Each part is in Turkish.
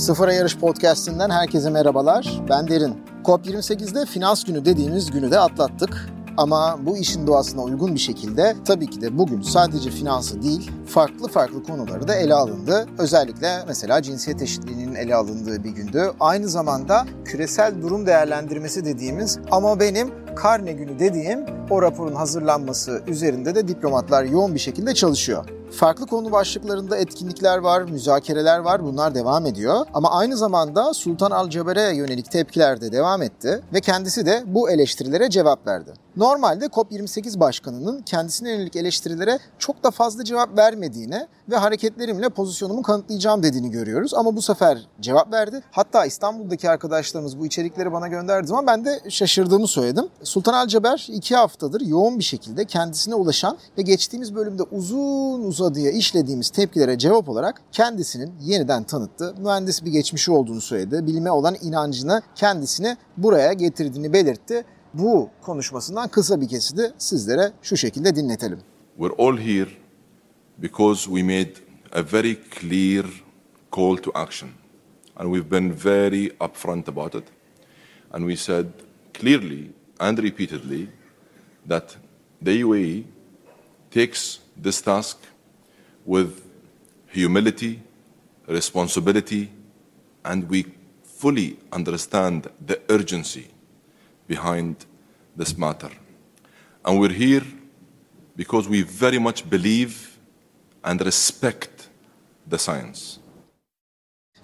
Sıfır Yarış Podcast'inden herkese merhabalar. Ben Derin. COP28'de finans günü dediğimiz günü de atlattık. Ama bu işin doğasına uygun bir şekilde tabii ki de bugün sadece finansı değil, farklı farklı konuları da ele alındı. Özellikle mesela cinsiyet eşitliğinin ele alındığı bir gündü. Aynı zamanda küresel durum değerlendirmesi dediğimiz ama benim karne günü dediğim o raporun hazırlanması üzerinde de diplomatlar yoğun bir şekilde çalışıyor. Farklı konu başlıklarında etkinlikler var, müzakereler var. Bunlar devam ediyor. Ama aynı zamanda Sultan Al-Ceber'e yönelik tepkiler de devam etti ve kendisi de bu eleştirilere cevap verdi. Normalde COP28 başkanının kendisine yönelik eleştirilere çok da fazla cevap vermediğini ve hareketlerimle pozisyonumu kanıtlayacağım dediğini görüyoruz. Ama bu sefer cevap verdi. Hatta İstanbul'daki arkadaşlarımız bu içerikleri bana gönderdi zaman ben de şaşırdığımı söyledim. Sultan Al-Ceber iki haftadır yoğun bir şekilde kendisine ulaşan ve geçtiğimiz bölümde uzun uzadıya işlediğimiz tepkilere cevap olarak kendisinin yeniden tanıttı. Mühendis bir geçmişi olduğunu söyledi. Bilime olan inancını kendisini buraya getirdiğini belirtti. Bu konuşmasından kısa bir kesidi sizlere şu şekilde dinletelim. We're all here because we made a very clear call to action. And we've been very upfront about it. And we said clearly and repeatedly that the UAE takes this task with humility, responsibility, and we fully understand the urgency behind this matter. And we're here because we very much believe and respect the science.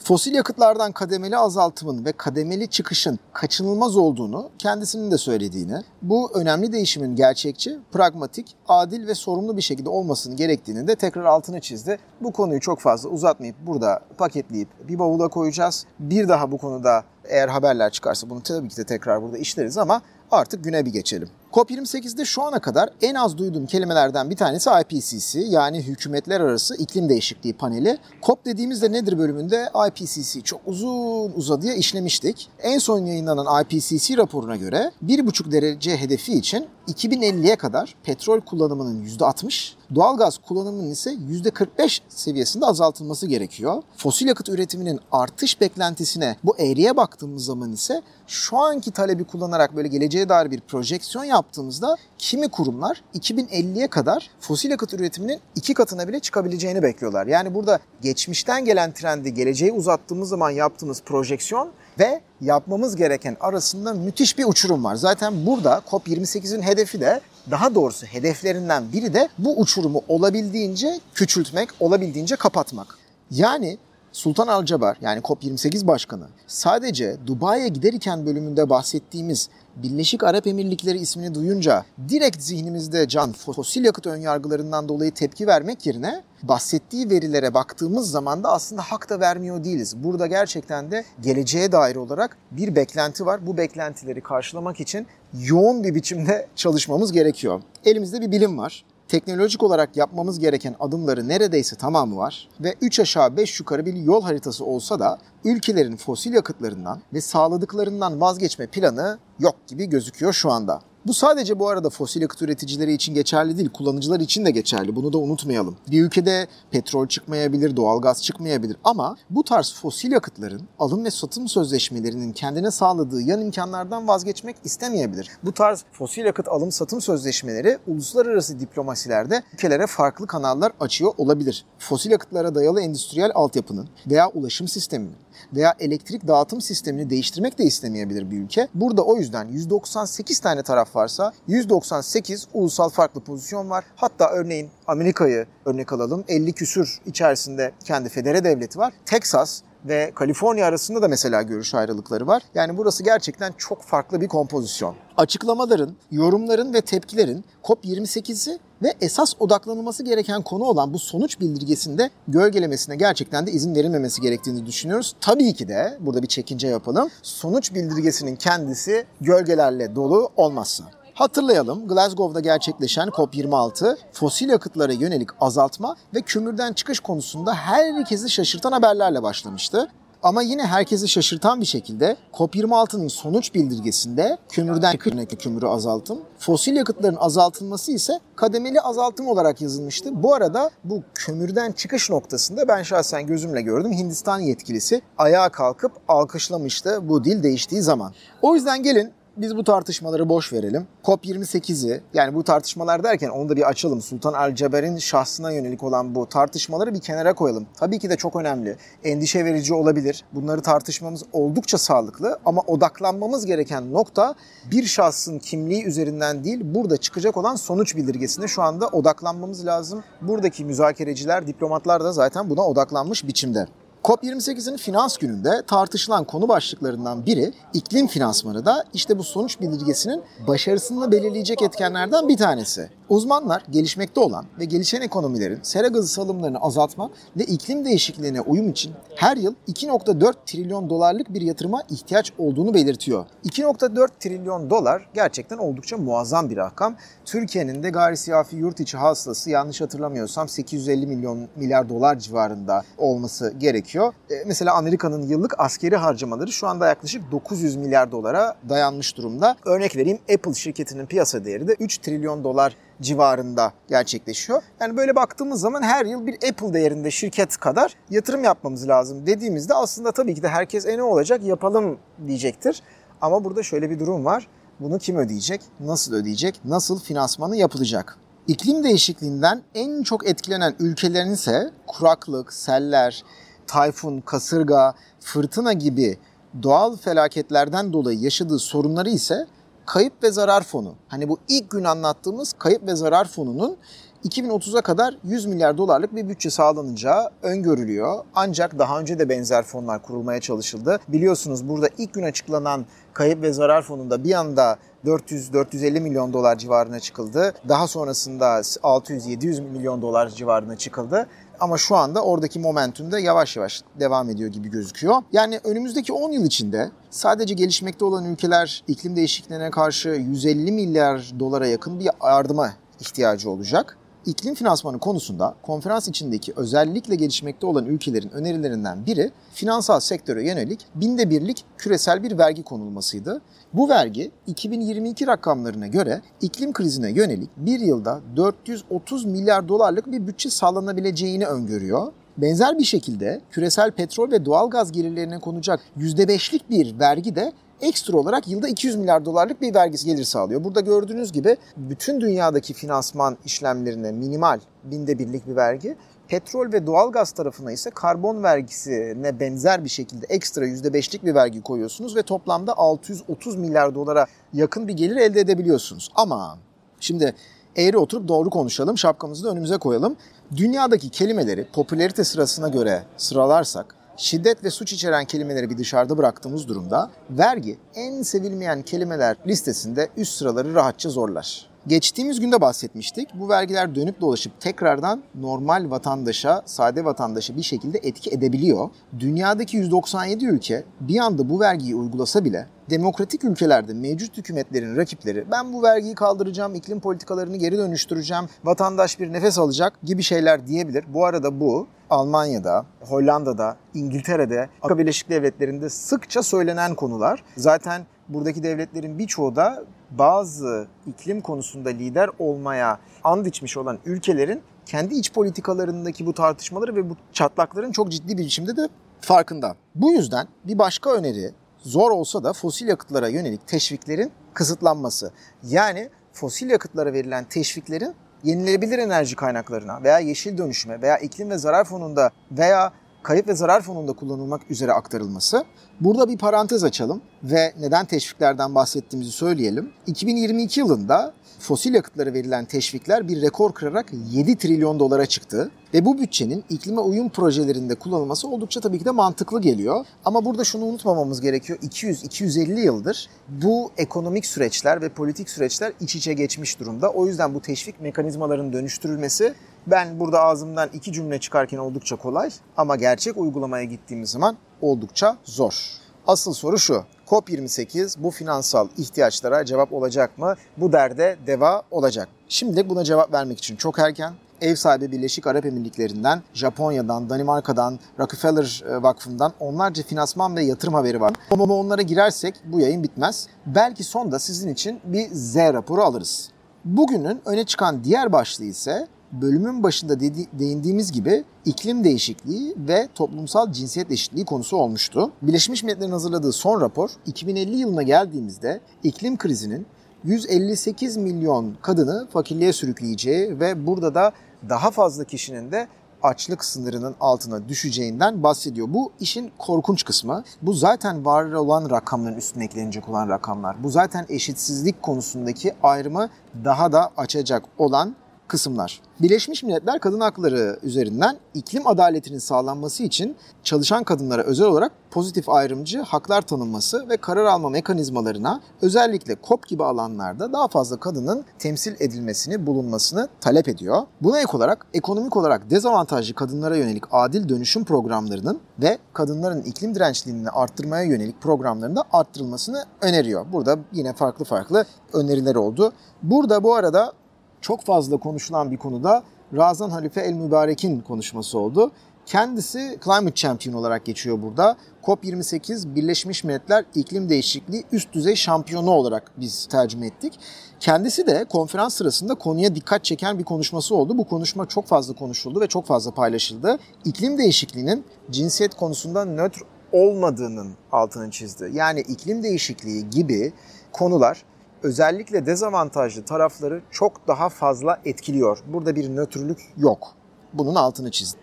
Fosil yakıtlardan kademeli azaltımın ve kademeli çıkışın kaçınılmaz olduğunu kendisinin de söylediğini, bu önemli değişimin gerçekçi, pragmatik, adil ve sorumlu bir şekilde olmasını gerektiğini de tekrar altını çizdi. Bu konuyu çok fazla uzatmayıp burada paketleyip bir bavula koyacağız. Bir daha bu konuda eğer haberler çıkarsa bunu tabii ki de tekrar burada işleriz ama artık güne bir geçelim. COP28'de şu ana kadar en az duyduğum kelimelerden bir tanesi IPCC yani Hükümetler Arası İklim Değişikliği Paneli. COP dediğimizde nedir bölümünde IPCC çok uzun uzadıya işlemiştik. En son yayınlanan IPCC raporuna göre 1,5 derece hedefi için 2050'ye kadar petrol kullanımının %60, doğalgaz kullanımının ise %45 seviyesinde azaltılması gerekiyor. Fosil yakıt üretiminin artış beklentisine bu eğriye baktığımız zaman ise şu anki talebi kullanarak böyle geleceğe dair bir projeksiyon yaptığımızda kimi kurumlar 2050'ye kadar fosil yakıt üretiminin iki katına bile çıkabileceğini bekliyorlar. Yani burada geçmişten gelen trendi geleceğe uzattığımız zaman yaptığımız projeksiyon ve yapmamız gereken arasında müthiş bir uçurum var. Zaten burada COP28'in hedefi de daha doğrusu hedeflerinden biri de bu uçurumu olabildiğince küçültmek, olabildiğince kapatmak. Yani Sultan Alcabar yani COP28 başkanı sadece Dubai'ye giderken bölümünde bahsettiğimiz Birleşik Arap Emirlikleri ismini duyunca direkt zihnimizde can fosil yakıt önyargılarından dolayı tepki vermek yerine bahsettiği verilere baktığımız zaman da aslında hak da vermiyor değiliz. Burada gerçekten de geleceğe dair olarak bir beklenti var. Bu beklentileri karşılamak için yoğun bir biçimde çalışmamız gerekiyor. Elimizde bir bilim var teknolojik olarak yapmamız gereken adımları neredeyse tamamı var ve 3 aşağı 5 yukarı bir yol haritası olsa da ülkelerin fosil yakıtlarından ve sağladıklarından vazgeçme planı yok gibi gözüküyor şu anda. Bu sadece bu arada fosil yakıt üreticileri için geçerli değil, kullanıcılar için de geçerli. Bunu da unutmayalım. Bir ülkede petrol çıkmayabilir, doğalgaz çıkmayabilir ama bu tarz fosil yakıtların alım ve satım sözleşmelerinin kendine sağladığı yan imkanlardan vazgeçmek istemeyebilir. Bu tarz fosil yakıt alım satım sözleşmeleri uluslararası diplomasilerde ülkelere farklı kanallar açıyor olabilir. Fosil yakıtlara dayalı endüstriyel altyapının veya ulaşım sisteminin veya elektrik dağıtım sistemini değiştirmek de istemeyebilir bir ülke. Burada o yüzden 198 tane taraf varsa 198 ulusal farklı pozisyon var. Hatta örneğin Amerika'yı örnek alalım. 50 küsür içerisinde kendi federe devleti var. Texas ve Kaliforniya arasında da mesela görüş ayrılıkları var. Yani burası gerçekten çok farklı bir kompozisyon. Açıklamaların, yorumların ve tepkilerin COP28'i ve esas odaklanılması gereken konu olan bu sonuç bildirgesinde gölgelemesine gerçekten de izin verilmemesi gerektiğini düşünüyoruz. Tabii ki de burada bir çekince yapalım. Sonuç bildirgesinin kendisi gölgelerle dolu olmazsa. Hatırlayalım Glasgow'da gerçekleşen COP26 fosil yakıtlara yönelik azaltma ve kömürden çıkış konusunda herkesi şaşırtan haberlerle başlamıştı. Ama yine herkesi şaşırtan bir şekilde COP26'nın sonuç bildirgesinde kömürden yakıt kömürü azaltım, fosil yakıtların azaltılması ise kademeli azaltım olarak yazılmıştı. Bu arada bu kömürden çıkış noktasında ben şahsen gözümle gördüm. Hindistan yetkilisi ayağa kalkıp alkışlamıştı bu dil değiştiği zaman. O yüzden gelin biz bu tartışmaları boş verelim. COP28'i yani bu tartışmalar derken onu da bir açalım. Sultan Al Jaber'in şahsına yönelik olan bu tartışmaları bir kenara koyalım. Tabii ki de çok önemli. Endişe verici olabilir. Bunları tartışmamız oldukça sağlıklı ama odaklanmamız gereken nokta bir şahsın kimliği üzerinden değil burada çıkacak olan sonuç bildirgesine şu anda odaklanmamız lazım. Buradaki müzakereciler, diplomatlar da zaten buna odaklanmış biçimde. COP28'in finans gününde tartışılan konu başlıklarından biri iklim finansmanı da işte bu sonuç bildirgesinin başarısını belirleyecek etkenlerden bir tanesi. Uzmanlar gelişmekte olan ve gelişen ekonomilerin sera gazı salımlarını azaltma ve iklim değişikliğine uyum için her yıl 2.4 trilyon dolarlık bir yatırıma ihtiyaç olduğunu belirtiyor. 2.4 trilyon dolar gerçekten oldukça muazzam bir rakam. Türkiye'nin de gayri siyafi yurt içi hasılası yanlış hatırlamıyorsam 850 milyon milyar dolar civarında olması gerekiyor. E, mesela Amerika'nın yıllık askeri harcamaları şu anda yaklaşık 900 milyar dolara dayanmış durumda. Örnek vereyim Apple şirketinin piyasa değeri de 3 trilyon dolar civarında gerçekleşiyor. Yani böyle baktığımız zaman her yıl bir Apple değerinde şirket kadar yatırım yapmamız lazım dediğimizde aslında tabii ki de herkes e ne olacak yapalım diyecektir. Ama burada şöyle bir durum var. Bunu kim ödeyecek? Nasıl ödeyecek? Nasıl finansmanı yapılacak? İklim değişikliğinden en çok etkilenen ülkelerin ise kuraklık, seller, tayfun, kasırga, fırtına gibi doğal felaketlerden dolayı yaşadığı sorunları ise kayıp ve zarar fonu. Hani bu ilk gün anlattığımız kayıp ve zarar fonunun 2030'a kadar 100 milyar dolarlık bir bütçe sağlanacağı öngörülüyor. Ancak daha önce de benzer fonlar kurulmaya çalışıldı. Biliyorsunuz burada ilk gün açıklanan kayıp ve zarar fonunda bir anda 400-450 milyon dolar civarına çıkıldı. Daha sonrasında 600-700 milyon dolar civarına çıkıldı. Ama şu anda oradaki momentum da yavaş yavaş devam ediyor gibi gözüküyor. Yani önümüzdeki 10 yıl içinde sadece gelişmekte olan ülkeler iklim değişikliğine karşı 150 milyar dolara yakın bir yardıma ihtiyacı olacak. İklim finansmanı konusunda konferans içindeki özellikle gelişmekte olan ülkelerin önerilerinden biri finansal sektöre yönelik binde birlik küresel bir vergi konulmasıydı. Bu vergi 2022 rakamlarına göre iklim krizine yönelik bir yılda 430 milyar dolarlık bir bütçe sağlanabileceğini öngörüyor. Benzer bir şekilde küresel petrol ve doğal gaz gelirlerine konacak %5'lik bir vergi de ekstra olarak yılda 200 milyar dolarlık bir vergi gelir sağlıyor. Burada gördüğünüz gibi bütün dünyadaki finansman işlemlerine minimal binde birlik bir vergi. Petrol ve doğal gaz tarafına ise karbon vergisine benzer bir şekilde ekstra %5'lik bir vergi koyuyorsunuz ve toplamda 630 milyar dolara yakın bir gelir elde edebiliyorsunuz. Ama şimdi eğri oturup doğru konuşalım, şapkamızı da önümüze koyalım. Dünyadaki kelimeleri popülerite sırasına göre sıralarsak şiddet ve suç içeren kelimeleri bir dışarıda bıraktığımız durumda vergi en sevilmeyen kelimeler listesinde üst sıraları rahatça zorlar. Geçtiğimiz günde bahsetmiştik. Bu vergiler dönüp dolaşıp tekrardan normal vatandaşa, sade vatandaşa bir şekilde etki edebiliyor. Dünyadaki 197 ülke bir anda bu vergiyi uygulasa bile demokratik ülkelerde mevcut hükümetlerin rakipleri ben bu vergiyi kaldıracağım, iklim politikalarını geri dönüştüreceğim, vatandaş bir nefes alacak gibi şeyler diyebilir. Bu arada bu Almanya'da, Hollanda'da, İngiltere'de, Amerika Birleşik Devletleri'nde sıkça söylenen konular. Zaten buradaki devletlerin birçoğu da bazı iklim konusunda lider olmaya and içmiş olan ülkelerin kendi iç politikalarındaki bu tartışmaları ve bu çatlakların çok ciddi bir biçimde de farkında. Bu yüzden bir başka öneri zor olsa da fosil yakıtlara yönelik teşviklerin kısıtlanması. Yani fosil yakıtlara verilen teşviklerin yenilenebilir enerji kaynaklarına veya yeşil dönüşüme veya iklim ve zarar fonunda veya kayıp ve zarar fonunda kullanılmak üzere aktarılması. Burada bir parantez açalım ve neden teşviklerden bahsettiğimizi söyleyelim. 2022 yılında fosil yakıtlara verilen teşvikler bir rekor kırarak 7 trilyon dolara çıktı. Ve bu bütçenin iklime uyum projelerinde kullanılması oldukça tabii ki de mantıklı geliyor. Ama burada şunu unutmamamız gerekiyor. 200-250 yıldır bu ekonomik süreçler ve politik süreçler iç içe geçmiş durumda. O yüzden bu teşvik mekanizmalarının dönüştürülmesi ben burada ağzımdan iki cümle çıkarken oldukça kolay ama gerçek uygulamaya gittiğimiz zaman oldukça zor. Asıl soru şu. COP28 bu finansal ihtiyaçlara cevap olacak mı? Bu derde deva olacak. Şimdilik buna cevap vermek için çok erken. ev sahibi Birleşik Arap Emirlikleri'nden, Japonya'dan, Danimarka'dan, Rockefeller e, Vakfı'ndan onlarca finansman ve yatırım haberi var. Ama onlara girersek bu yayın bitmez. Belki sonda sizin için bir Z raporu alırız. Bugünün öne çıkan diğer başlığı ise bölümün başında dedi, değindiğimiz gibi iklim değişikliği ve toplumsal cinsiyet eşitliği konusu olmuştu. Birleşmiş Milletler'in hazırladığı son rapor 2050 yılına geldiğimizde iklim krizinin 158 milyon kadını fakirliğe sürükleyeceği ve burada da daha fazla kişinin de açlık sınırının altına düşeceğinden bahsediyor. Bu işin korkunç kısmı. Bu zaten var olan rakamların üstüne eklenecek olan rakamlar. Bu zaten eşitsizlik konusundaki ayrımı daha da açacak olan kısımlar. Birleşmiş Milletler Kadın Hakları üzerinden iklim adaletinin sağlanması için çalışan kadınlara özel olarak pozitif ayrımcı haklar tanınması ve karar alma mekanizmalarına özellikle COP gibi alanlarda daha fazla kadının temsil edilmesini, bulunmasını talep ediyor. Buna ek olarak ekonomik olarak dezavantajlı kadınlara yönelik adil dönüşüm programlarının ve kadınların iklim dirençliğini arttırmaya yönelik programlarında arttırılmasını öneriyor. Burada yine farklı farklı öneriler oldu. Burada bu arada çok fazla konuşulan bir konuda Razan Halife El Mübarek'in konuşması oldu. Kendisi Climate Champion olarak geçiyor burada. COP28 Birleşmiş Milletler İklim Değişikliği Üst Düzey Şampiyonu olarak biz tercüme ettik. Kendisi de konferans sırasında konuya dikkat çeken bir konuşması oldu. Bu konuşma çok fazla konuşuldu ve çok fazla paylaşıldı. İklim değişikliğinin cinsiyet konusunda nötr olmadığının altını çizdi. Yani iklim değişikliği gibi konular özellikle dezavantajlı tarafları çok daha fazla etkiliyor. Burada bir nötrlük yok. Bunun altını çizdim.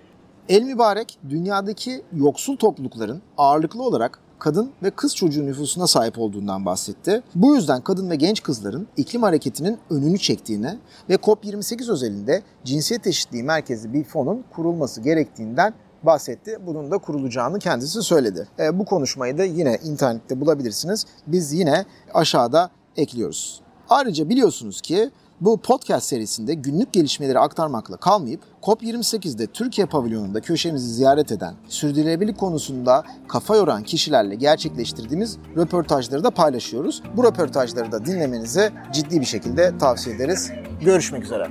El Mübarek dünyadaki yoksul toplulukların ağırlıklı olarak kadın ve kız çocuğu nüfusuna sahip olduğundan bahsetti. Bu yüzden kadın ve genç kızların iklim hareketinin önünü çektiğini ve COP28 özelinde cinsiyet eşitliği merkezi bir fonun kurulması gerektiğinden bahsetti. Bunun da kurulacağını kendisi söyledi. E, bu konuşmayı da yine internette bulabilirsiniz. Biz yine aşağıda ekliyoruz. Ayrıca biliyorsunuz ki bu podcast serisinde günlük gelişmeleri aktarmakla kalmayıp COP28'de Türkiye pavilyonunda köşemizi ziyaret eden, sürdürülebilirlik konusunda kafa yoran kişilerle gerçekleştirdiğimiz röportajları da paylaşıyoruz. Bu röportajları da dinlemenizi ciddi bir şekilde tavsiye ederiz. Görüşmek üzere.